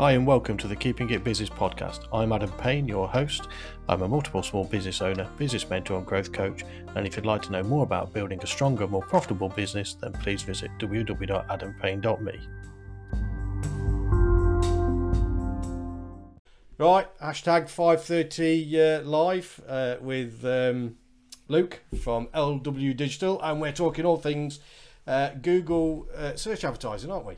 Hi, and welcome to the Keeping It Business podcast. I'm Adam Payne, your host. I'm a multiple small business owner, business mentor, and growth coach. And if you'd like to know more about building a stronger, more profitable business, then please visit www.adampayne.me. Right, hashtag 530 uh, live uh, with um, Luke from LW Digital, and we're talking all things uh, Google uh, search advertising, aren't we?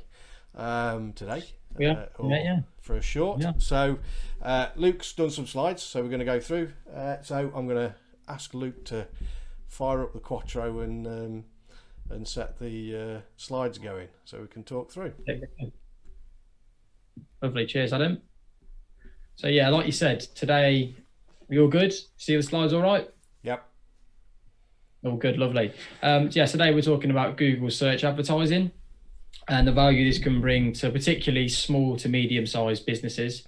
Um, today. Yeah, uh, yeah, yeah. For a short. Yeah. So, uh, Luke's done some slides, so we're going to go through. Uh, so, I'm going to ask Luke to fire up the Quattro and um, and set the uh, slides going so we can talk through. Lovely. Cheers, Adam. So yeah, like you said, today we all good. See the slides all right? Yep. All good, lovely. Um, yeah, today we're talking about Google search advertising and the value this can bring to particularly small to medium sized businesses,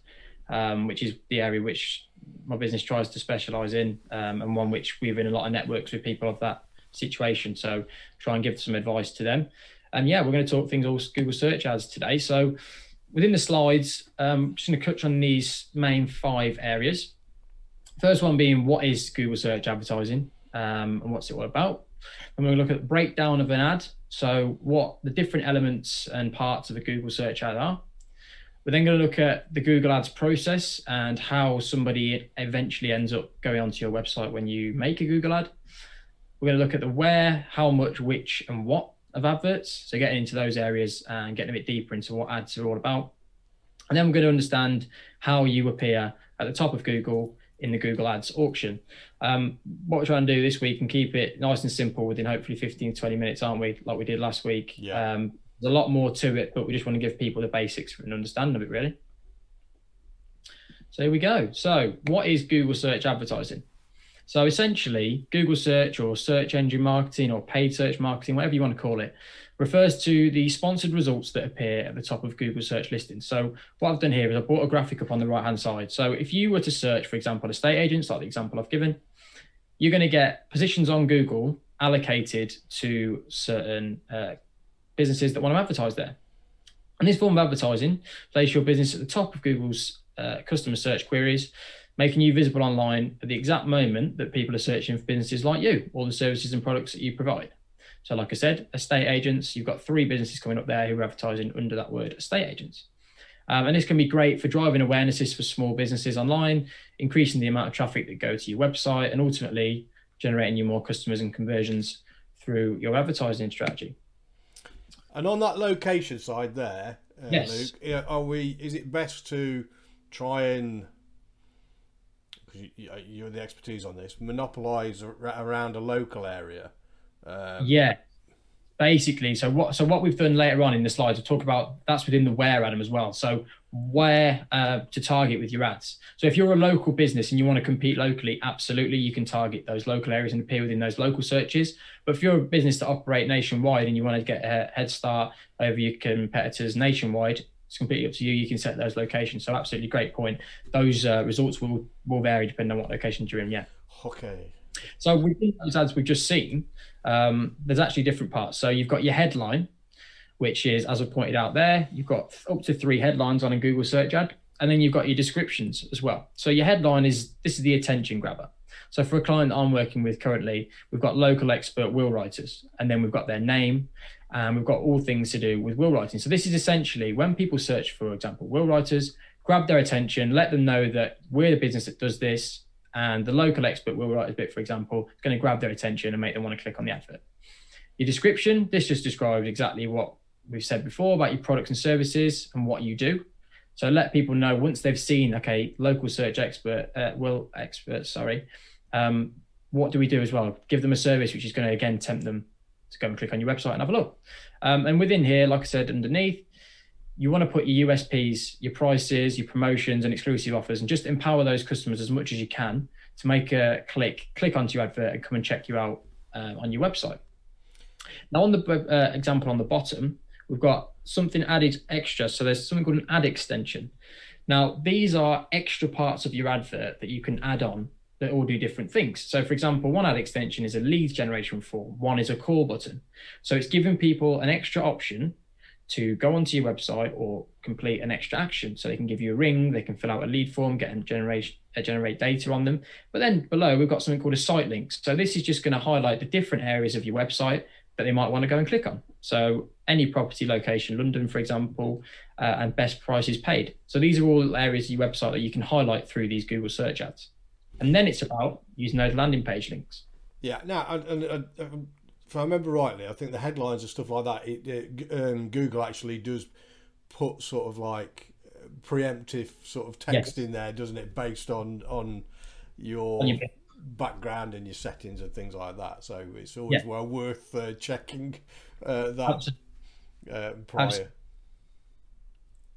um, which is the area which my business tries to specialize in um, and one which we've in a lot of networks with people of that situation. So try and give some advice to them. And yeah, we're going to talk things all Google search ads today. So within the slides, um, just going to touch on these main five areas. First one being what is Google search advertising um, and what's it all about. And we're going to look at the breakdown of an ad. So what the different elements and parts of a Google search ad are. We're then going to look at the Google Ads process and how somebody eventually ends up going onto your website when you make a Google ad. We're going to look at the where, how much, which, and what of adverts. So getting into those areas and getting a bit deeper into what ads are all about. And then we're going to understand how you appear at the top of Google in the Google Ads auction. Um, what we're trying to do this week and keep it nice and simple within hopefully 15, 20 minutes, aren't we? Like we did last week. Yeah. Um, there's a lot more to it, but we just want to give people the basics and understand of it, really. So here we go. So, what is Google search advertising? So, essentially, Google search or search engine marketing or paid search marketing, whatever you want to call it, refers to the sponsored results that appear at the top of Google search listings. So, what I've done here is I've brought a graphic up on the right hand side. So, if you were to search, for example, estate agents, like the example I've given, you're going to get positions on Google allocated to certain uh, businesses that want to advertise there. And this form of advertising places your business at the top of Google's uh, customer search queries, making you visible online at the exact moment that people are searching for businesses like you or the services and products that you provide. So, like I said, estate agents, you've got three businesses coming up there who are advertising under that word estate agents. Um, and this can be great for driving awarenesses for small businesses online, increasing the amount of traffic that go to your website, and ultimately generating you more customers and conversions through your advertising strategy. And on that location side there, uh, Yes. Luke, are we? Is it best to try and because you, you're the expertise on this, monopolize around a local area? Um, Yeah, basically. So what so what we've done later on in the slides, we'll talk about that's within the where Adam as well. So where uh, to target with your ads. So if you're a local business and you want to compete locally, absolutely you can target those local areas and appear within those local searches. But if you're a business that operate nationwide and you want to get a head start over your competitors nationwide, it's completely up to you. You can set those locations. So absolutely great point. Those uh, results will will vary depending on what location you're in. Yeah. Okay. So within those ads we've just seen, um, there's actually different parts. So you've got your headline, which is, as I pointed out there, you've got up to three headlines on a Google search ad, and then you've got your descriptions as well. So your headline is this is the attention grabber. So for a client that I'm working with currently, we've got local expert will writers, and then we've got their name, and we've got all things to do with will writing. So this is essentially when people search, for example, will writers, grab their attention, let them know that we're the business that does this, and the local expert will write a bit, for example, is going to grab their attention and make them want to click on the advert. Your description, this just describes exactly what we've said before about your products and services and what you do. So let people know once they've seen, okay, local search expert, uh, will expert, sorry, um, what do we do as well? Give them a service which is going to again tempt them to go and click on your website and have a look. Um, and within here, like I said, underneath, you want to put your USPs, your prices, your promotions, and exclusive offers, and just empower those customers as much as you can to make a click, click onto your advert, and come and check you out uh, on your website. Now, on the uh, example on the bottom, we've got something added extra. So there's something called an ad extension. Now, these are extra parts of your advert that you can add on that all do different things. So, for example, one ad extension is a lead generation form, one is a call button. So, it's giving people an extra option to go onto your website or complete an extra action. So they can give you a ring, they can fill out a lead form, get and generate uh, generate data on them. But then below we've got something called a site link. So this is just going to highlight the different areas of your website that they might want to go and click on. So any property location, London, for example, uh, and best prices paid. So these are all areas of your website that you can highlight through these Google search ads. And then it's about using those landing page links. Yeah. Now, if I remember rightly, I think the headlines and stuff like that, it, it, um, Google actually does put sort of like preemptive sort of text yes. in there, doesn't it, based on on your on your background and your settings and things like that. So it's always yeah. well worth uh, checking uh, that uh, prior.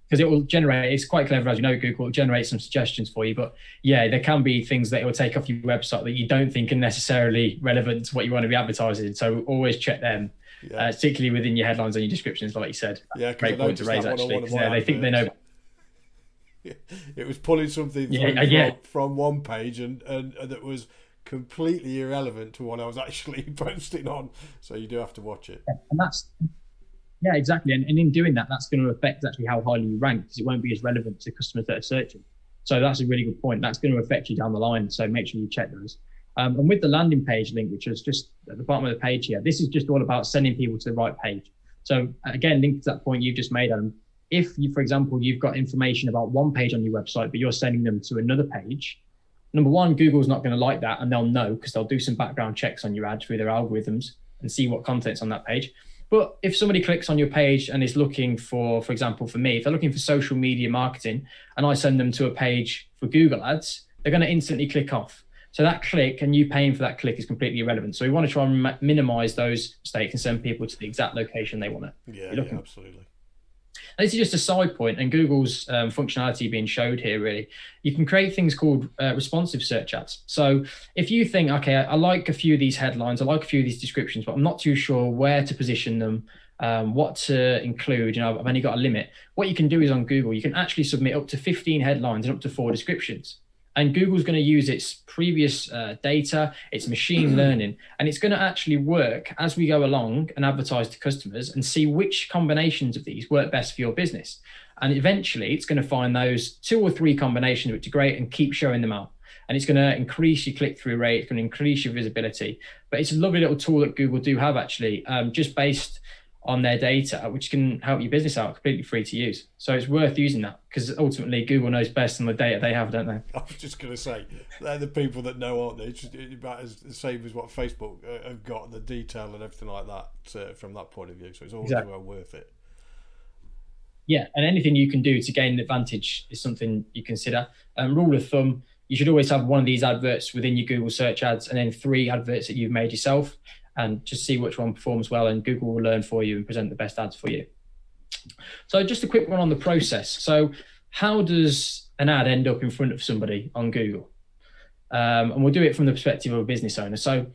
Because it will generate, it's quite clever, as you know, Google will generate some suggestions for you. But yeah, there can be things that it will take off your website that you don't think are necessarily relevant to what you want to be advertising. So always check them, yeah. uh, particularly within your headlines and your descriptions, like you said. Yeah, great point to raise actually. Because they think they know it was pulling something yeah, from, yeah. from, one page and, and, and that was completely irrelevant to what I was actually posting on. So you do have to watch it. And that's yeah, exactly. And, and in doing that, that's going to affect actually how highly you rank because it won't be as relevant to customers that are searching. So that's a really good point. That's going to affect you down the line. So make sure you check those. Um, and with the landing page link, which is just at the bottom of the page here, this is just all about sending people to the right page. So again, link to that point you've just made, Adam if you, for example, you've got information about one page on your website, but you're sending them to another page, number one, Google's not going to like that and they'll know because they'll do some background checks on your ad through their algorithms and see what content's on that page. But if somebody clicks on your page and is looking for, for example, for me, if they're looking for social media marketing and I send them to a page for Google ads, they're going to instantly click off. So that click and you paying for that click is completely irrelevant. So we want to try and minimize those mistakes and send people to the exact location they want to. Yeah, yeah absolutely. And this is just a side point, and Google's um, functionality being showed here. Really, you can create things called uh, responsive search ads. So if you think, okay, I, I, like a few of these headlines, I like a few of these descriptions, but I'm not too sure where to position them, um, what to include. You know, I've only got a limit. What you can do is on Google, you can actually submit up to 15 headlines and up to four descriptions and Google's going to use its previous uh, data, its machine mm-hmm. learning, and it's going to actually work as we go along and advertise to customers and see which combinations of these work best for your business. And eventually, it's going to find those two or three combinations which are great and keep showing them out. And it's going to increase your click through rate, it's going to increase your visibility. But it's a lovely little tool that Google do have actually, um, just based on their data, which can help your business out completely free to use. So it's worth using that because ultimately Google knows best on the data they have, don't they? I was just going to say they're the people that know, aren't they? It's about as the same as what Facebook uh, have got the detail and everything like that uh, from that point of view. So it's always exactly. well worth it. Yeah, and anything you can do to gain an advantage is something you consider. Um, rule of thumb: you should always have one of these adverts within your Google search ads, and then three adverts that you've made yourself and just see which one performs well and Google will learn for you and present the best ads for you. So just a quick one on the process. So how does an ad end up in front of somebody on Google? Um, and we'll do it from the perspective of a business owner. So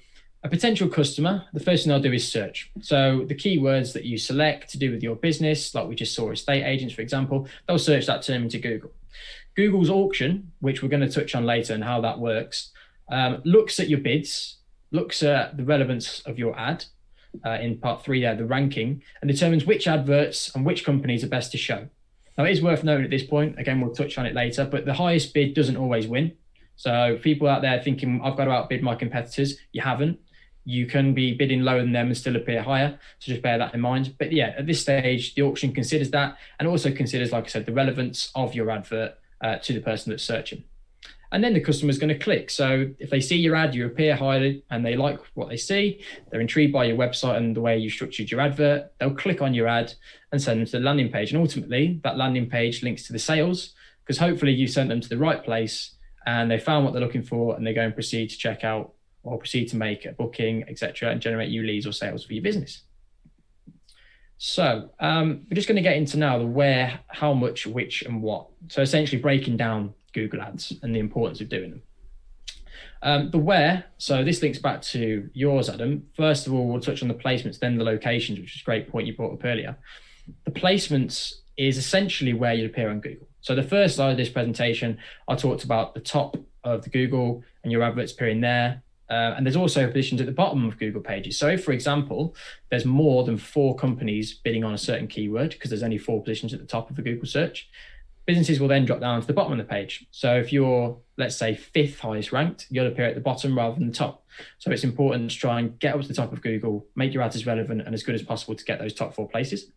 a potential customer, the first thing they'll do is search. So the keywords that you select to do with your business, like we just saw estate agents, for example, they'll search that term into Google. Google's auction, which we're going to touch on later and how that works, um, looks at your bids looks at the relevance of your ad uh, in part three there, the ranking, and determines which adverts and which companies are best to show. Now, it is worth noting at this point, again, we'll touch on it later, but the highest bid doesn't always win. So, people out there thinking, I've got to outbid my competitors, you haven't. You can be bidding lower than them and still appear higher. So, just bear that in mind. But yeah, at this stage, the auction considers that and also considers, like I said, the relevance of your advert uh, to the person that's searching and then the customer is going to click. So if they see your ad, you appear highly, and they like what they see, they're intrigued by your website and the way you structured your advert, they'll click on your ad and send them to the landing page. And ultimately, that landing page links to the sales because hopefully you sent them to the right place and they found what they're looking for and they go and proceed to check out or proceed to make a booking, etc., and generate you leads or sales for your business. So um, we're just going to get into now the where, how much, which, and what. So essentially breaking down Google Ads and the importance of doing them. Um, the where, so this links back to yours, Adam. First of all, we'll touch on the placements, then the locations, which is a great point you brought up earlier. The placements is essentially where you appear on Google. So the first slide of this presentation, I talked about the top of the Google and your adverts appearing there. Uh, and there's also positions at the bottom of Google pages. So, for example, there's more than four companies bidding on a certain keyword, because there's only four positions at the top of a Google search, businesses will then drop down to the bottom of the page. So, if you're, let's say, fifth highest ranked, you'll appear at the bottom rather than the top. So, it's important to try and get up to the top of Google, make your ads as relevant and as good as possible to get those top four places.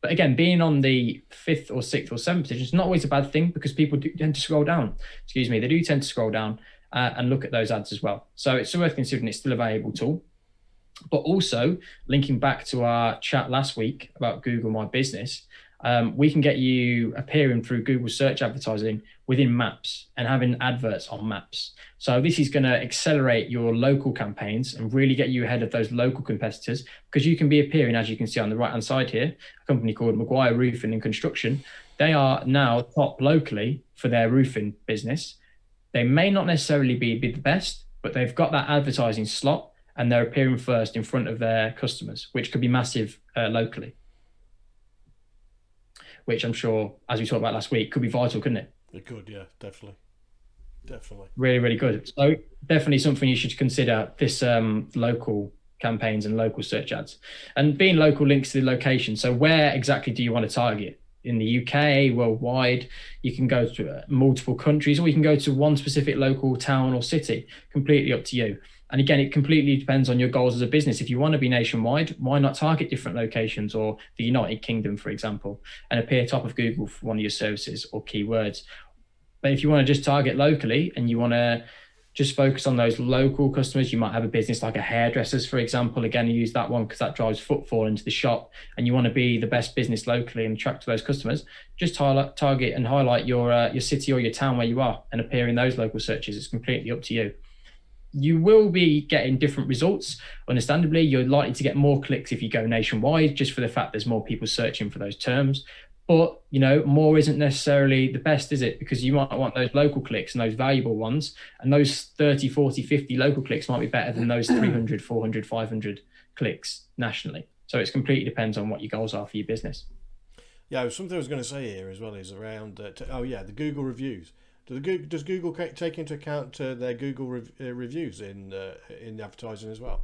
But again, being on the fifth or sixth or seventh position is not always a bad thing because people do tend to scroll down. Excuse me, they do tend to scroll down uh, and look at those ads as well. So it's worth considering it's still a valuable tool. But also, linking back to our chat last week about Google My Business, um, we can get you appearing through Google search advertising within maps and having adverts on maps. So this is going to accelerate your local campaigns and really get you ahead of those local competitors because you can be appearing, as you can see on the right hand side here, a company called Maguire Roofing and Construction. They are now top locally for their roofing business. They may not necessarily be, be the best, but they've got that advertising slot and they're appearing first in front of their customers, which could be massive uh, locally. Which I'm sure, as we talked about last week, could be vital, couldn't it? It could, yeah, definitely, definitely. Really, really good. So definitely something you should consider. This um, local campaigns and local search ads, and being local links to the location. So where exactly do you want to target? in the UK, worldwide. You can go to uh, multiple countries, or you can go to one specific local town or city. Completely up to you. And again, it completely depends on your goals as a business. If you want to be nationwide, why not target different locations or the United Kingdom, for example, and appear top of Google for one of your services or keywords? But if you want to just target locally and you want to just focus on those local customers. You might have a business like a hairdressers, for example. Again, use that one because that drives footfall into the shop, and you want to be the best business locally and attract those customers. Just highlight, target and highlight your uh, your city or your town where you are, and appear in those local searches. It's completely up to you. You will be getting different results. Understandably, you're likely to get more clicks if you go nationwide, just for the fact there's more people searching for those terms. But you know, more isn't necessarily the best, is it? Because you might want those local clicks and those valuable ones, and those 30, 40, 50 local clicks might be better than those 300, 400, 500 clicks nationally. So it completely depends on what your goals are for your business. Yeah, something I was going to say here as well is around. Uh, oh yeah, the Google reviews. Does Google take into account uh, their Google uh, reviews in uh, in advertising as well?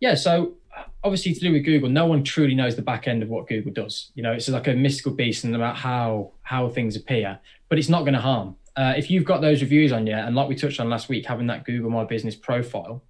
Yeah, so obviously to do with Google, no one truly knows the back end of what Google does. You know, it's like a mystical beast and about how how things appear, but it's not going to harm. Uh, if you've got those reviews on you, and like we touched on last week, having that Google My Business profile,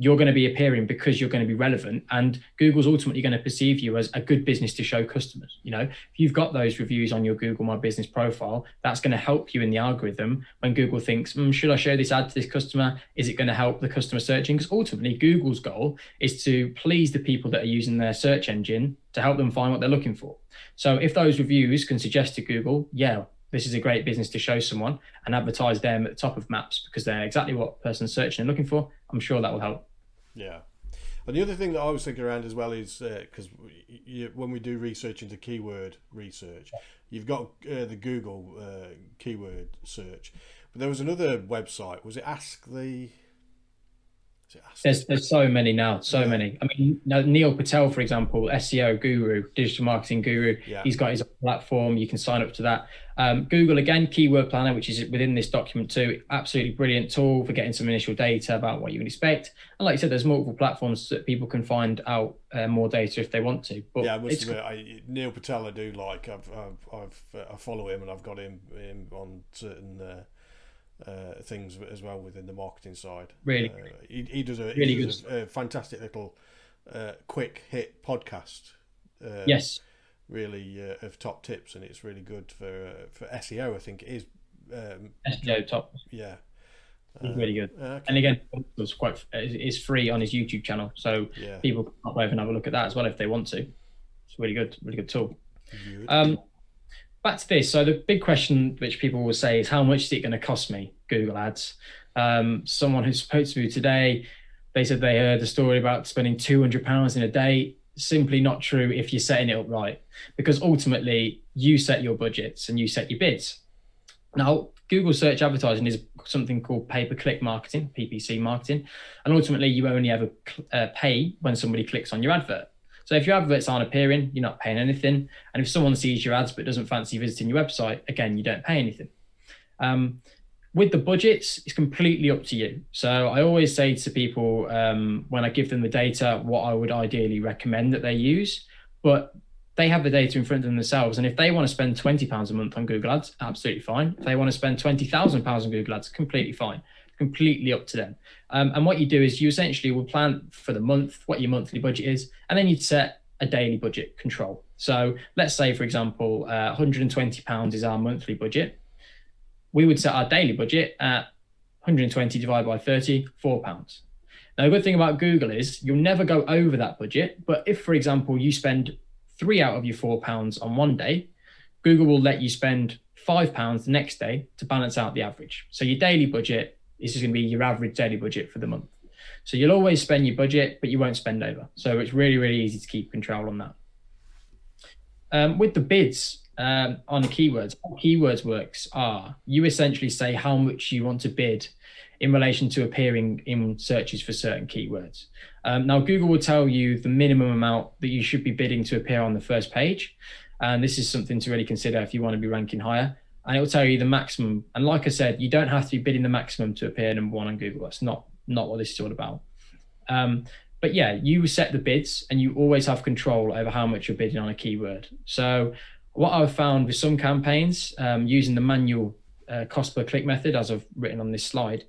you're going to be appearing because you're going to be relevant and google's ultimately going to perceive you as a good business to show customers you know? If you've got those reviews on your google my business profile that's going to help you in the algorithm when google thinks mm, should i show this ad to this customer? Is it going to help the customer searching? Because ultimately google's goal is to please the people that are using their search engine to help them find what they're looking for. So if those reviews can suggest to google yeah this is a great business to show someone and advertise them at the top of maps because they're exactly what person's searching and looking for i'm sure that will help yeah. And the other thing that I was thinking around as well is because uh, when we do research into keyword research, you've got uh, the Google uh, keyword search, but there was another website. Was it Ask the? There's there's so many now, so yeah. many. I mean, Neil Patel, for example, SEO guru, digital marketing guru. Yeah. He's got his platform. You can sign up to that. Um, Google again, Keyword Planner, which is within this document too. Absolutely brilliant tool for getting some initial data about what you can expect. And like I said, there's multiple platforms that people can find out uh, more data if they want to. But yeah, I must admit, I, Neil Patel, I do like. I've, I've, I've uh, I follow him and I've got him, him on certain. Uh, uh, things as well within the marketing side. Really, uh, he, he does a really does a, a, fantastic little uh, quick hit podcast. Uh, yes, really uh, of top tips, and it's really good for uh, for SEO. I think it is um, SEO top. Yeah. He's really good, okay. and again, it's quite it's free on his YouTube channel, so yeah. people can over and have a look at that as well if they want to. It's really good, really good tool. Good. Um, back to this. So the big question which people will say is how much is it going to cost me Google Ads? Um, someone who spoke to me today, they said they heard the story about spending two hundred pounds in a day. Simply not true if you're setting it up right, because ultimately you set your budgets and you set your bids. Now, Google search advertising is something called pay per click marketing, PPC marketing, and ultimately you only ever uh, pay when somebody clicks on your advert. So if your adverts aren't appearing, you're not paying anything. And if someone sees your ads but doesn't fancy visiting your website, again, you don't pay anything. Um, with the budgets, it's completely up to you. So I always say to people um, when I give them the data, what I would ideally recommend that they use. But they have the data in front of them themselves. And if they want to spend £20 a month on Google Ads, absolutely fine. If they want to spend £20,000 on Google Ads, completely fine. Completely up to them. Um, and what you do is you essentially will plan for the month, what your monthly budget is, and then you'd set a daily budget control. So let's say, for example, uh, £120 is our monthly budget we would set our daily budget at 120 divided by 30, four pounds. Now, the good thing about Google is you'll never go over that budget. But if, for example, you spend three out of your four pounds on one day, Google will let you spend five pounds the next day to balance out the average. So your daily budget is just going to be your average daily budget for the month. So you'll always spend your budget, but you won't spend over. So it's really, really easy to keep control on that. Um, with the bids, um, on the keywords. How keywords works are you essentially say how much you want to bid in relation to appearing in searches for certain keywords. Um, now, Google will tell you the minimum amount that you should be bidding to appear on the first page. And this is something to really consider if you want to be ranking higher. And it will tell you the maximum. And like I said, you don't have to be bidding the maximum to appear number one on Google. That's not, not what this is all about. Um, but yeah, you set the bids and you always have control over how much you're bidding on a keyword. So what I've found with some campaigns um, using the manual uh, cost per click method, as I've written on this slide,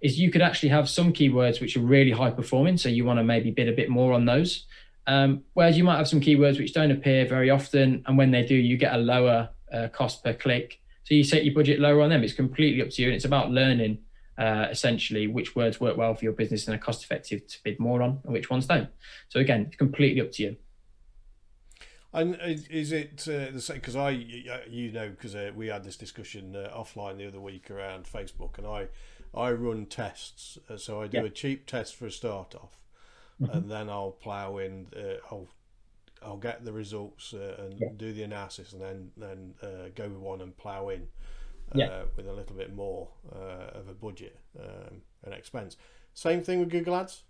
is you could actually have some keywords which are really high performing. So you want to maybe bid a bit more on those. Um, whereas you might have some keywords which don't appear very often. And when they do, you get a lower uh, cost per click. So you set your budget lower on them. It's completely up to you. And it's about learning uh, essentially which words work well for your business and are cost effective to bid more on and which ones don't. So again, it's completely up to you. And is it uh, the same? Because I, you know, because uh, we had this discussion uh, offline the other week around Facebook, and I, I run tests. Uh, so I do yeah. a cheap test for a start off, mm-hmm. and then I'll plow in. Uh, I'll, I'll get the results uh, and yeah. do the analysis, and then then go with one and plow in. Yeah. with a little bit more of a budget um, and expense. Same thing with Google Ads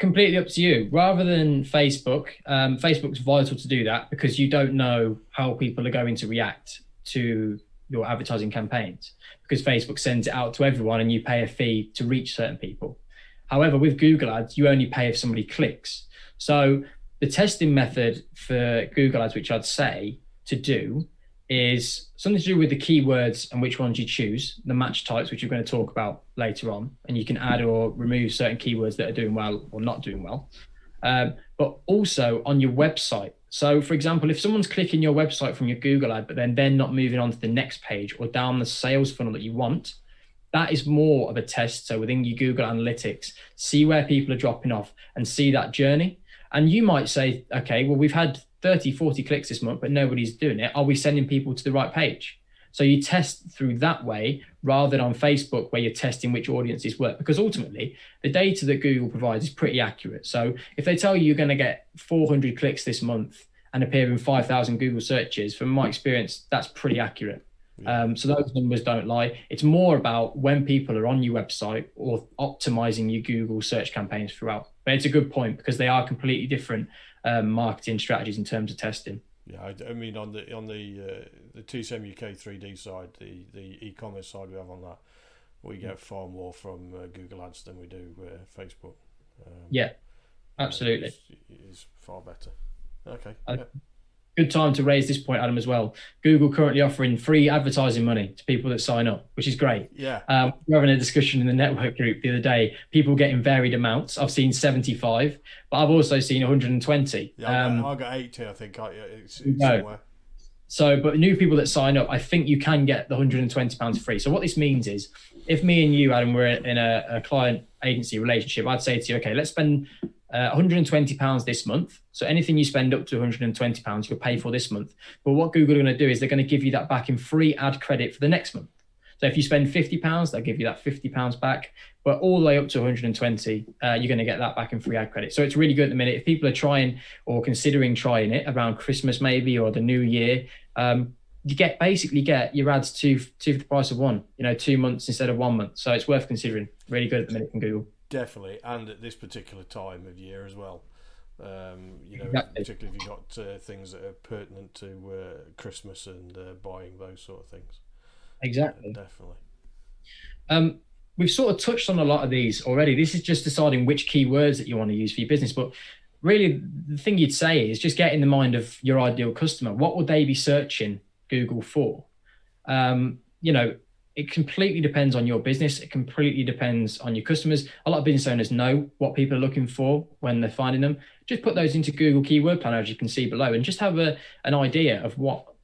completely up to you. Rather than Facebook, um, Facebook's vital to do that because you don't know how people are going to react to your advertising campaigns because Facebook sends it out to everyone and you pay a fee to reach certain people. However, with Google Ads, you only pay if somebody clicks. So the testing method for Google Ads, which I'd say to do, is something to do with the keywords and which ones you choose, the match types, which we're going to talk about later on. And you can add or remove certain keywords that are doing well or not doing well. Um, but also on your website. So, for example, if someone's clicking your website from your Google ad, but then they're not moving on to the next page or down the sales funnel that you want, that is more of a test. So, within your Google Analytics, see where people are dropping off and see that journey. And you might say, okay, well, we've had 30, 40 clicks this month, but nobody's doing it. Are we sending people to the right page? So you test through that way rather than on Facebook where you're testing which audiences work. Because ultimately, the data that Google provides is pretty accurate. So if they tell you you're going to get 400 clicks this month and appear in 5,000 Google searches, from my experience, that's pretty accurate. Um, so those numbers don't lie. It's more about when people are on your website or optimizing your Google search campaigns throughout. But it's a good point because they are completely different um, marketing strategies in terms of testing. Yeah, I, I mean on the on the uh, the TCM UK 3D side, the the e-commerce side we have on that, we get far more from uh, Google Ads than we do uh, Facebook. Um, yeah, absolutely. It's, it's, far better. Okay. I, yeah good time to raise this point, Adam, as well. Google currently offering free advertising money to people that sign up, which is great. Yeah. Um, we are having a discussion in the network group the other day. People getting varied amounts. I've seen 75, but I've also seen 120. Yeah, um, I got 80, I think. It's, it's no. So, but new people that sign up, I think you can get the 120 pounds free. So, what this means is, if me and you, Adam, were in a, a client agency relationship, I'd say to you, okay, let's spend uh, 120 pounds this month. So anything you spend up to 120 pounds, you'll pay for this month. But what Google are going to do is they're going to give you that back in free ad credit for the next month. So if you spend 50 pounds, they'll give you that 50 pounds back. But all the way up to 120, uh, you're going to get that back in free ad credit. So it's really good at the minute. If people are trying or considering trying it around Christmas maybe or the new year, um, you get basically get your ads two two for the price of one. You know, two months instead of one month. So it's worth considering. Really good at the minute from Google. Definitely, and at this particular time of year as well. Um, you know, exactly. particularly if you've got uh, things that are pertinent to uh, Christmas and uh, buying those sort of things. Exactly. definitely. Um, we've sort of touched on a lot of these already. This is just deciding which keywords that you want to use for your business. But really, the thing you'd say is just get in the mind of your ideal customer. What would they be searching Google for? Um, you know, it completely depends on your business. It completely depends on your customers. A lot of business owners know what people are looking for when they're finding them. Just put those into Google Keyword Planner, as you can see below, and just have a, an idea of what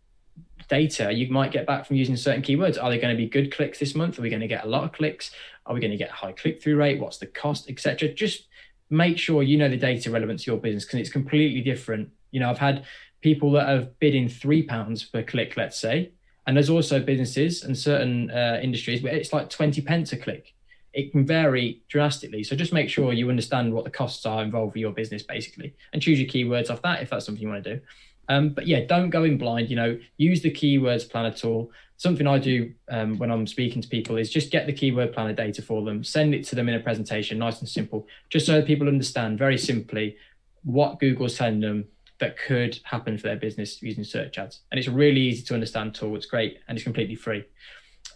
data you might get back from using certain keywords. Are they going to be good clicks this month? Are we going to get a lot of clicks? Are we going to get a high click through rate? What's the cost, etc. Just make sure you know the data relevant to your business because it's completely different. You know, I've had people that have bid in three pounds per click, let's say, and there's also businesses and certain uh, industries where it's like 20 pence a click. It can vary drastically. So just make sure you understand what the costs are involved for your business, basically, and choose your keywords off that if that's something you want to do. Um, but yeah, don't go in blind. You know, use the keywords planner tool. Something I do um, when I'm speaking to people is just get the keyword planner data for them, send it to them in a presentation, nice and simple, just so people understand very simply what Google's telling them that could happen for their business using search ads. And it's a really easy to understand tool. It's great and it's completely free.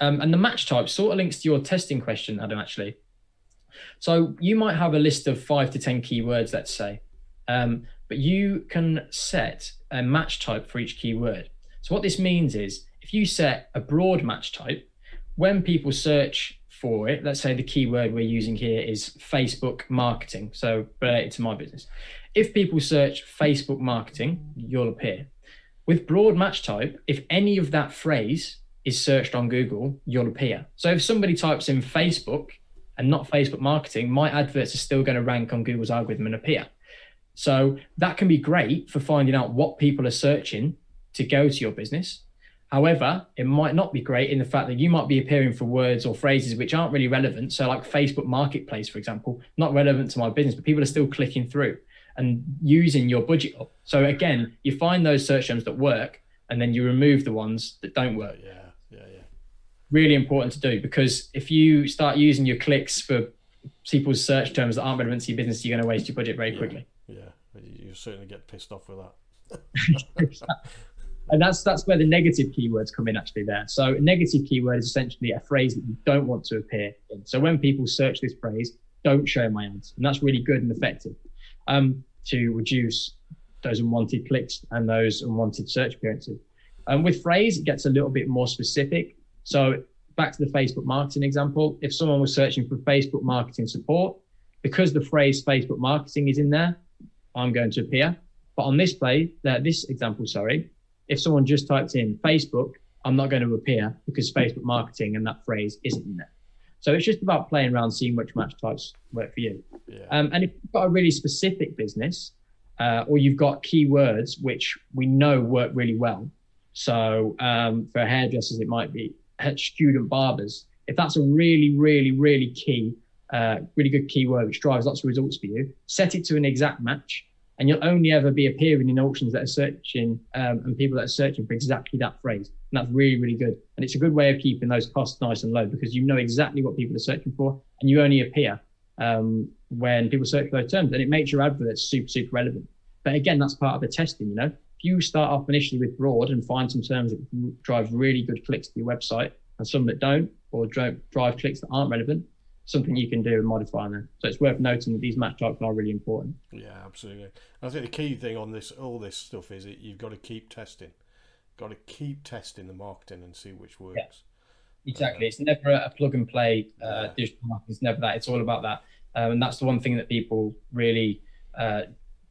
Um, and the match type sort of links to your testing question, Adam, actually. So you might have a list of five to 10 keywords, let's say, um, but you can set a match type for each keyword. So what this means is if you set a broad match type, when people search for it, let's say the keyword we're using here is Facebook marketing, so related to my business. If people search Facebook marketing, you'll appear. With broad match type, if any of that phrase is searched on Google, you'll appear. So if somebody types in Facebook and not Facebook marketing, my adverts are still going to rank on Google's algorithm and appear. So that can be great for finding out what people are searching to go to your business. However, it might not be great in the fact that you might be appearing for words or phrases which aren't really relevant. So, like Facebook Marketplace, for example, not relevant to my business, but people are still clicking through and using your budget up. So, again, you find those search terms that work and then you remove the ones that don't work. Yeah, yeah, yeah. Really important to do because if you start using your clicks for people's search terms that aren't relevant to your business, you're going to waste your budget very yeah. quickly. Yeah, you certainly get pissed off with that. and that's that's where the negative keywords come in actually there. So a negative keyword is essentially a phrase that you don't want to appear in. So when people search this phrase, don't show my ads, and that's really good and effective um, to reduce those unwanted clicks and those unwanted search appearances. And with phrase, it gets a little bit more specific. So back to the Facebook marketing example, if someone was searching for Facebook marketing support, because the phrase Facebook marketing is in there, I'm going to appear. But on this play, uh, this example, sorry, if someone just types in Facebook, I'm not going to appear because Facebook marketing and that phrase isn't in there. So it's just about playing around, seeing which match types work for you. Yeah. Um, and if you've got a really specific business, uh, or you've got keywords which we know work really well. So um, for hairdressers, it might be student barbers. If that's a really, really, really key uh, really good keyword which drives lots of results for you. Set it to an exact match, and you'll only ever be appearing in auctions that are searching um, and people that are searching for exactly that phrase. And that's really, really good. And it's a good way of keeping those costs nice and low because you know exactly what people are searching for, and you only appear um, when people search for those terms, and it makes your advert super, super relevant. But again, that's part of the testing. You know, if you start off initially with broad and find some terms that drive really good clicks to your website, and some that don't, or drive clicks that aren't relevant, something you can do and modify them. So it's worth noting that these match types are really important. Yeah, absolutely. I think the key thing on this, all this stuff, is that you've got to keep testing. Got to keep testing the marketing and see which works. Yeah, exactly. Uh, it's never a plug and play uh, yeah. digital marketing. It's never that. It's all about that, um, and that's the one thing that people really uh,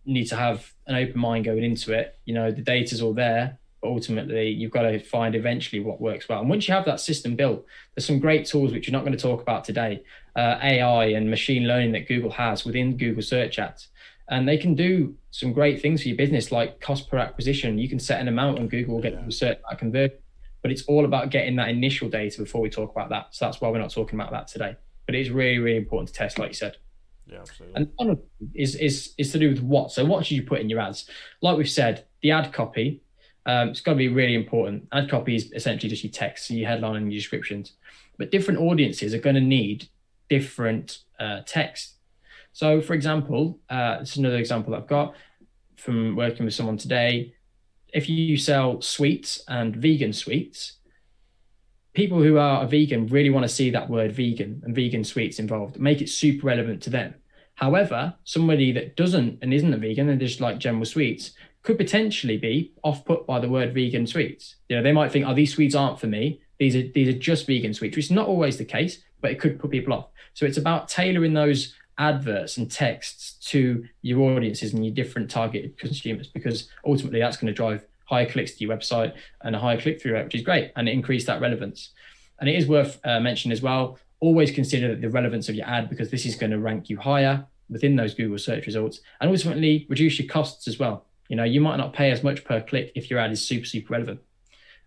need to have an open mind going into it. You know, the data's all there ultimately you've got to find eventually what works well. And once you have that system built, there's some great tools which you're not going to talk about today, uh, AI and machine learning that Google has within Google Search Ads. And they can do some great things for your business, like cost per acquisition. You can set an amount and Google will get yeah. the search that convert. But it's all about getting that initial data before we talk about that. So that's why we're not talking about that today. But it's really, really important to test, like you said. Yeah, absolutely. And one is is is to do with what. So what should you put in your ads? Like we've said, the ad copy um, it's got to be really important. Ad copy is essentially just your text, your headline, and your descriptions. But different audiences are going to need different uh, text. So, for example, uh, this is another example I've got from working with someone today. If you sell sweets and vegan sweets, people who are a vegan really want to see that word vegan and vegan sweets involved, make it super relevant to them. However, somebody that doesn't and isn't a vegan and just like general sweets could potentially be off put by the word vegan sweets. You know, they might think, oh, these sweets aren't for me. These are these are just vegan sweets, which is not always the case, but it could put people off. So it's about tailoring those adverts and texts to your audiences and your different targeted consumers, because ultimately that's going to drive higher clicks to your website and a higher click through rate, which is great, and increase that relevance. And it is worth uh, mentioning as well. Always consider the relevance of your ad because this is going to rank you higher within those Google search results, and ultimately reduce your costs as well. You know, you might not pay as much per click if your ad is super super relevant.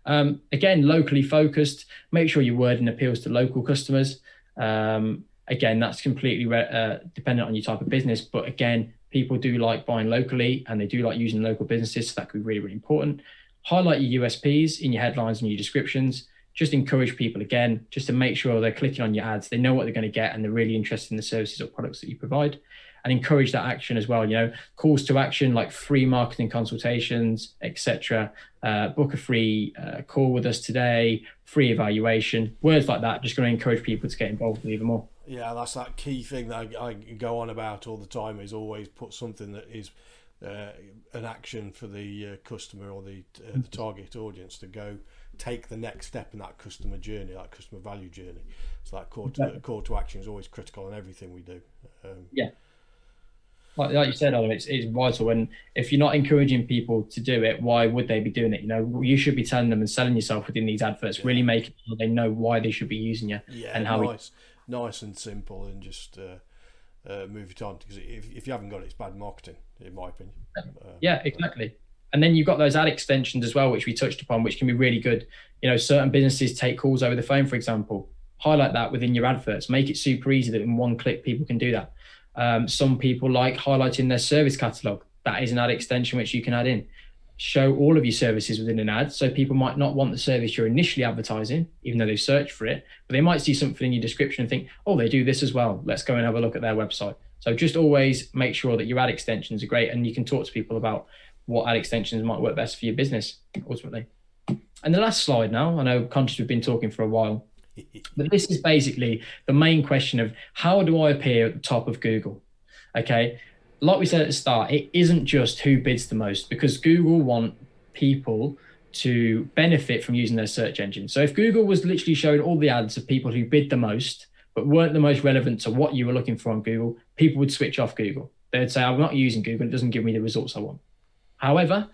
Um, again, locally focused. Make sure your wording appeals to local customers. Um, again, that's completely re- uh, dependent on your type of business. But again, people do like buying locally and they do like using local businesses. So that could be really, really important. Highlight your USPs in your headlines and your descriptions. Just encourage people again, just to make sure they're clicking on your ads. They know what they're going to get and they're really interested in the services or products that you provide and encourage that action as well. You know, calls to action like free marketing consultations, etc. Uh, book a free uh, call with us today, free evaluation, words like that. Just going to encourage people to get involved even more. Yeah, that's that key thing that I, I go on about all the time. Is always put something that is uh, an action for the uh, customer or the uh, the target audience to go take the next step in that customer journey, that customer value journey. So that call to, call to action is always critical in everything we do. Um, yeah, like, like you said, Oliver, it's, it's vital. And if you're not encouraging people to do it, why would they be doing it? You know, you should be telling them and selling yourself within these adverts, yeah. really making sure they know why they should be using you yeah, and how nice, nice and simple, and just uh, uh, move it on. Because if, if you haven't got it, it's bad marketing, in my opinion. Uh, yeah, exactly. And then you've got those ad extensions as well, which we touched upon, which can be really good. You know, certain businesses take calls over the phone, for example. Highlight that within your adverts. Make it super easy that in one click people can do that um, some people like highlighting their service catalog. That is an ad extension which you can add in. Show all of your services within an ad. So people might not want the service you're initially advertising, even though they search for it, but they might see something in your description and think, oh, they do this as well. Let's go and have a look at their website. So just always make sure that your ad extensions are great and you can talk to people about what ad extensions might work best for your business ultimately. And the last slide now, I know conscious we've been talking for a while. But this is basically the main question of how do I appear at the top of Google? Okay. Like we said at the start, it isn't just who bids the most because Google want people to benefit from using their search engine. So if Google was literally showing all the ads of people who bid the most, but weren't the most relevant to what you were looking for on Google, people would switch off Google. They'd say, I'm not using Google, it doesn't give me the results I want. However,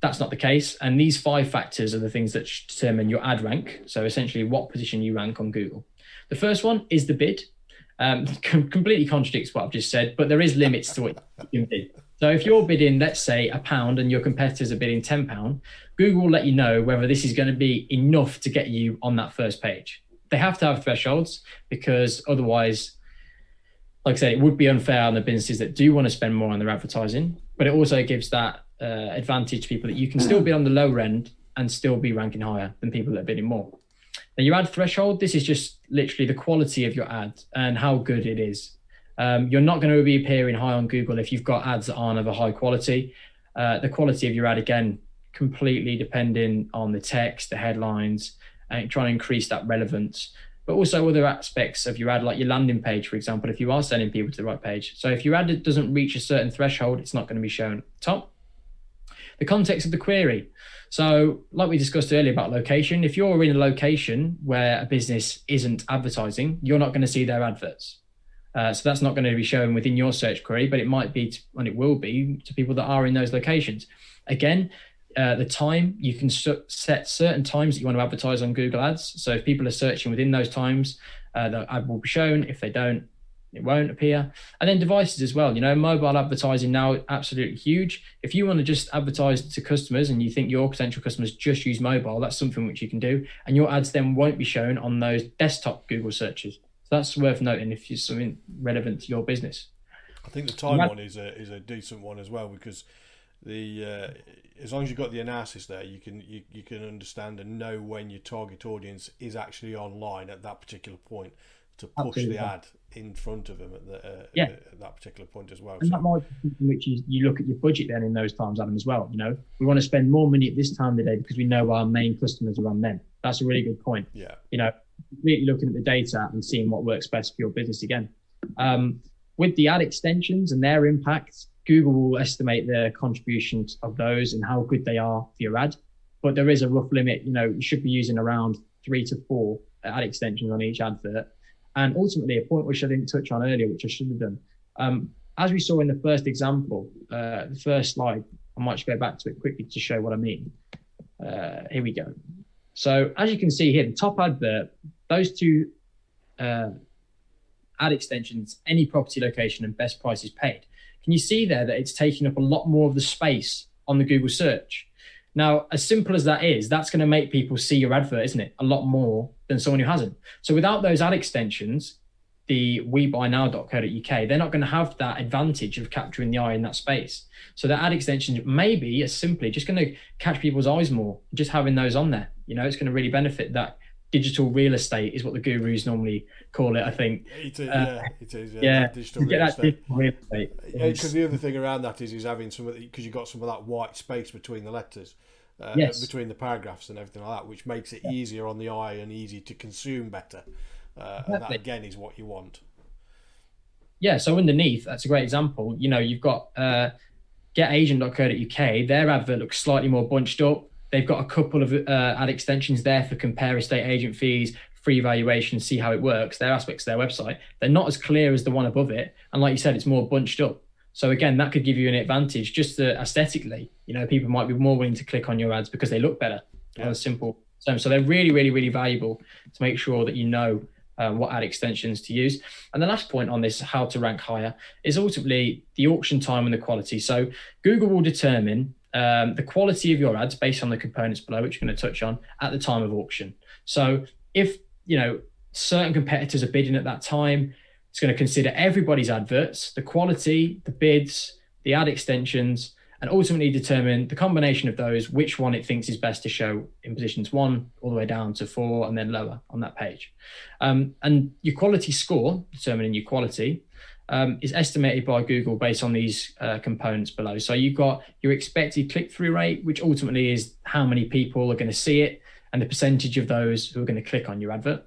that's not the case. And these five factors are the things that determine your ad rank. So essentially, what position you rank on Google. The first one is the bid. Um, com- completely contradicts what I've just said, but there is limits to what you can bid. So if you're bidding, let's say, a pound and your competitors are bidding ten pound, Google will let you know whether this is going to be enough to get you on that first page. They have to have thresholds because otherwise, like I said, it would be unfair on the businesses that do want to spend more on their advertising. But it also gives that uh, advantage to people that you can still be on the lower end and still be ranking higher than people that are bidding more. Now, your ad threshold, this is just literally the quality of your ad and how good it is. Um, you're not going to be appearing high on Google if you've got ads that aren't of a high quality. Uh, the quality of your ad, again, completely depending on the text, the headlines, and trying to increase that relevance. But also other aspects of your ad, like your landing page, for example, if you are sending people to the right page. So if your ad doesn't reach a certain threshold, it's not going to be shown top the context of the query. So, like we discussed earlier about location, if you're in a location where a business isn't advertising, you're not going to see their adverts. Uh, so that's not going to be shown within your search query, but it might be, to, and it will be, to people that are in those locations. Again, uh, the time you can set certain times that you want to advertise on Google Ads. So if people are searching within those times, uh, the ad will be shown. If they don't, it won't appear. And then devices as well. You know, mobile advertising now absolutely huge. If you want to just advertise to customers and you think your potential customers just use mobile, that's something which you can do. And your ads then won't be shown on those desktop Google searches. So that's worth noting if it's something relevant to your business. I think the time one is a is a decent one as well because the uh, as long as you've got the analysis there, you can you, you can understand and know when your target audience is actually online at that particular point to push Absolutely. the ad in front of them at, the, uh, yeah. at that particular point as well. And so. that might be something which is you look at your budget then in those times, Adam, as well. You know, we want to spend more money at this time of the day because we know our main customers are on them. That's a really good point. Yeah. You know, completely looking at the data and seeing what works best for your business again. Um, with the ad extensions and their impact, Google will estimate the contributions of those and how good they are for your ad. But there is a rough limit. You know, you should be using around three to four ad extensions on each advert. And ultimately, a point which I didn't touch on earlier, which I should have done. Um, as we saw in the first example, uh, the first slide, I might just go back to it quickly to show what I mean. Uh, here we go. So as you can see here, the top advert, those two uh, ad extensions, any property location and best prices paid. Can you see there that it's taking up a lot more of the space on the Google search? Now, as simple as that is, that's going to make people see your advert, isn't it? A lot more than someone who hasn't. So without those ad extensions, the webuynow.co.uk, they're not going to have that advantage of capturing the eye in that space. So the ad extensions maybe are simply just going to catch people's eyes more, just having those on there. You know, it's going to really benefit that digital real estate is what the gurus normally call it. I think. It is, uh, yeah, it is. Yeah, yeah digital real estate. real estate. Because the other thing around that is is having some because you've got some of that white space between the letters uh, yes. between the paragraphs and everything like that, which makes it easier on the eye and easy to consume better. Uh, and that again is what you want. Yeah. So underneath, that's a great example. You know, you've got uh, getagent.co.uk. Their advert looks slightly more bunched up. They've got a couple of uh, ad extensions there for compare estate agent fees, free valuation, see how it works. Their aspects of their website. They're not as clear as the one above it. And like you said, it's more bunched up. So again, that could give you an advantage just aesthetically. You know, people might be more willing to click on your ads because they look better yeah. on a simple term. So they're really, really, really valuable to make sure that you know uh, what ad extensions to use. And the last point on this, how to rank higher, is ultimately the auction time and the quality. So Google will determine um, the quality of your ads based on the components below, which we're going to touch on at the time of auction. So if you know certain competitors are bidding at that time, it's going to consider everybody's adverts, the quality, the bids, the ad extensions, and ultimately determine the combination of those, which one it thinks is best to show in positions one all the way down to four and then lower on that page. Um, and your quality score, determining your quality, um, is estimated by Google based on these uh, components below. So you've got your expected click through rate, which ultimately is how many people are going to see it and the percentage of those who are going to click on your advert.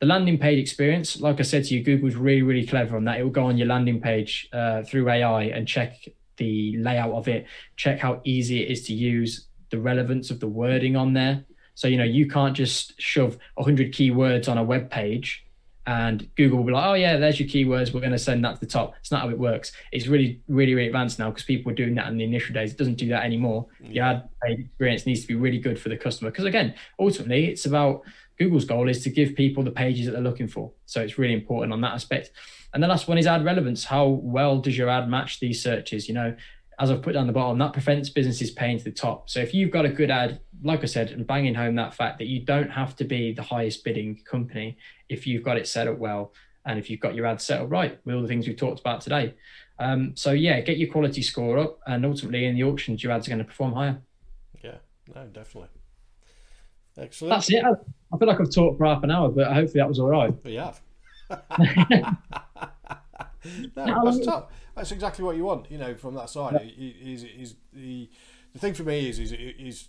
The landing page experience, like I said to you, Google's really, really clever on that. It will go on your landing page uh, through AI and check the layout of it, check how easy it is to use, the relevance of the wording on there. So, you know, you can't just shove 100 keywords on a web page and Google will be like, oh, yeah, there's your keywords. We're going to send that to the top. It's not how it works. It's really, really, really advanced now because people were doing that in the initial days. It doesn't do that anymore. Mm. The ad experience needs to be really good for the customer because, again, ultimately, it's about Google's goal is to give people the pages that they're looking for. So it's really important on that aspect. And the last one is ad relevance. How well does your ad match these searches? You know, as I've put down the bottom, that prevents businesses paying to the top. So if you've got a good ad, like I said, and banging home that fact that you don't have to be the highest bidding company if you've got it set up well and if you've got your ad set up right with all the things we've talked about today. Um, so yeah, get your quality score up, and ultimately in the auctions, your ads are going to perform higher. Yeah, no, definitely. Excellent. That's it. I feel like I've talked for half an hour, but hopefully that was all right. Yeah. no, that's top. That's exactly what you want, you know, from that side. Is is the the thing for me is is is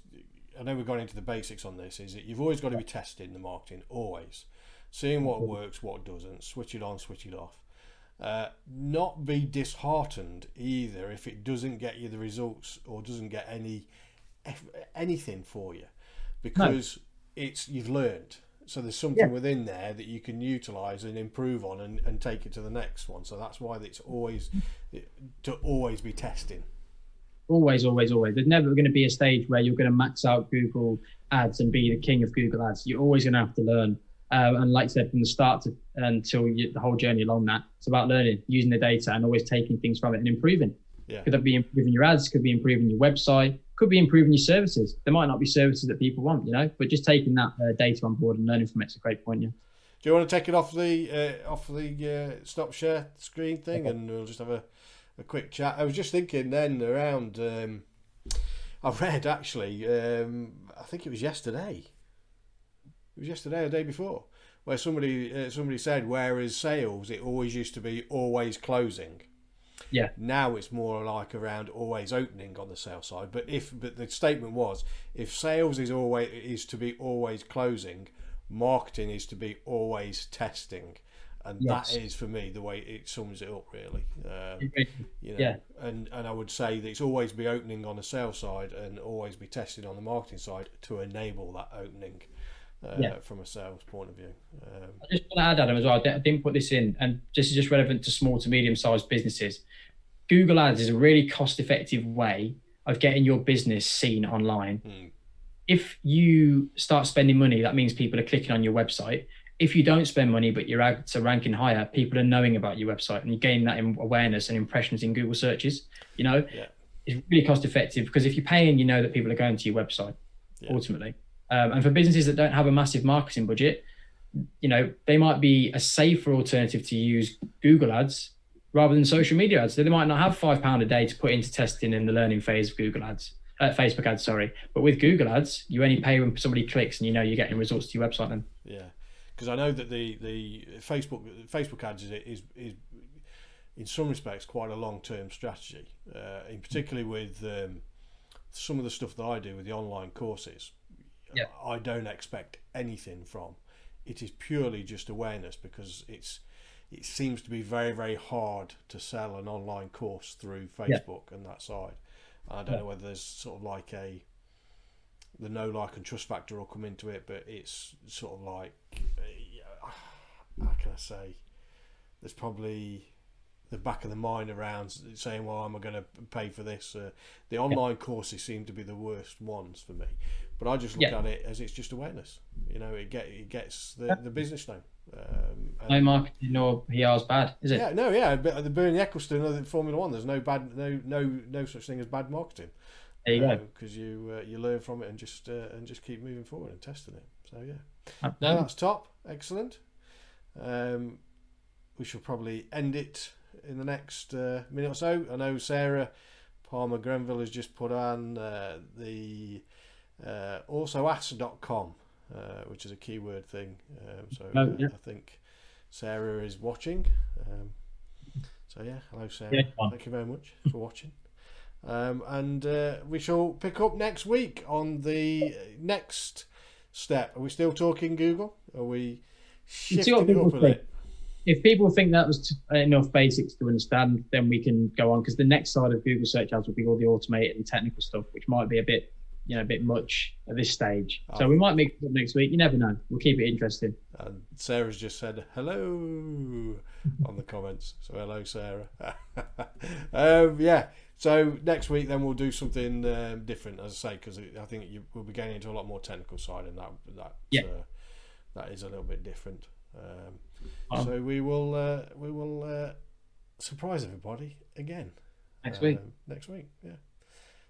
I know we've gone into the basics on this. Is that you've always got to be testing the marketing, always seeing what works, what doesn't, switch it on, switch it off. Uh, not be disheartened either if it doesn't get you the results or doesn't get any anything for you because no. it's you've learned so there's something yeah. within there that you can utilize and improve on and, and take it to the next one so that's why it's always to always be testing always always always there's never going to be a stage where you're going to max out google ads and be the king of google ads you're always going to have to learn uh, and like I said, from the start to until you, the whole journey along that, it's about learning, using the data, and always taking things from it and improving. Yeah. Could that be improving your ads? Could be improving your website? Could be improving your services. There might not be services that people want, you know, but just taking that uh, data on board and learning from it's a great point. Yeah. Do you want to take it off the uh, off the uh, stop share screen thing, and we'll just have a, a quick chat? I was just thinking then around. Um, I read actually. Um, I think it was yesterday it was yesterday or the day before, where somebody uh, somebody said, whereas sales, it always used to be always closing. Yeah. Now it's more like around always opening on the sales side. But if but the statement was if sales is always is to be always closing, marketing is to be always testing. And Yes. that is for me the way it sums it up really. Um, you know, Yeah. and and I would say that it's always be opening on the sales side and always be testing on the marketing side to enable that opening uh, Yeah. from a sales point of view. Um, I just want to add, Adam, as well. I didn't put this in, and this is just relevant to small to medium sized businesses. Google Ads is a really cost effective way of getting your business seen online. Hmm. If you start spending money, that means people are clicking on your website. If you don't spend money, but your ads are ranking higher, people are knowing about your website and you gain that in- awareness and impressions in Google searches. You know, Yeah. it's really cost effective because if you're paying, you know that people are going to your website Yeah. ultimately. Um, and for businesses that don't have a massive marketing budget, you know, they might be a safer alternative to use Google ads rather than social media ads. They might not have five pound a day to put into testing in the learning phase of Google ads, uh, Facebook ads, sorry. But with Google ads, you only pay when somebody clicks and you know you're getting results to your website then. Yeah, because I know that the the Facebook Facebook ads is is, is in some respects quite a long term strategy, uh, in particularly with um, some of the stuff that I do with the online courses. Yeah. I don't expect anything from. It is purely just awareness because it's it seems to be very very hard to sell an online course through Yeah. Facebook and that side. I don't Yeah. know whether there's sort of like a the no like and trust factor will come into it, but it's sort of like uh, how can I say? There's probably the back of the mind around saying, "Well, am I going to pay for this?" Uh, the online courses seem to be the worst ones for me, but I just look Yeah. at it as it's just awareness. You know, it get it gets the, the business name. Um, No marketing or PR is bad, is it? yeah, no, yeah, but the Bernie Ecclestone of the Formula One, there's no bad, no, no, no such thing as bad marketing. There you go. because you uh, you learn from it and just uh, and just keep moving forward and testing it. So yeah, no, that's top, excellent. Um, we shall probably end it in the next uh, minute or so. I know Sarah Palmer Grenville has just put on uh, the uh, also ask.com, uh, which is a keyword thing. Um, so Oh, yeah. I think Sarah is watching. Um, so yeah, hello Sarah. Yeah. Thank you very much for watching. Um, and uh, we shall pick up next week on the next step. Are we still talking Google? Are we Let's see what shifting it up a bit? if people think that was enough basics to understand, then we can go on because the next side of Google search ads will be all the automated and technical stuff, which might be a bit, you know, a bit much at this stage. So Oh. we might mix it up next week. You never know. We'll keep it interesting. And Sarah's just said hello on the comments. So hello, Sarah. um, yeah. So next week then we'll do something um, different, as I say, because I think you, we'll be getting into a lot more technical side, and that that Yeah. uh, that is a little bit different. Um, Oh. So we will uh, we will uh, surprise everybody again Next week. um, Next week, yeah.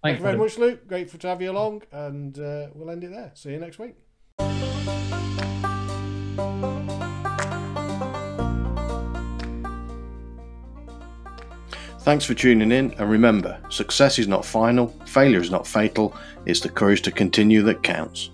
Thank you very much, Luke. Grateful to have you along, and uh, we'll end it there. See you next week. Thanks for tuning in, and remember success is not final, failure is not fatal, it's the courage to continue that counts.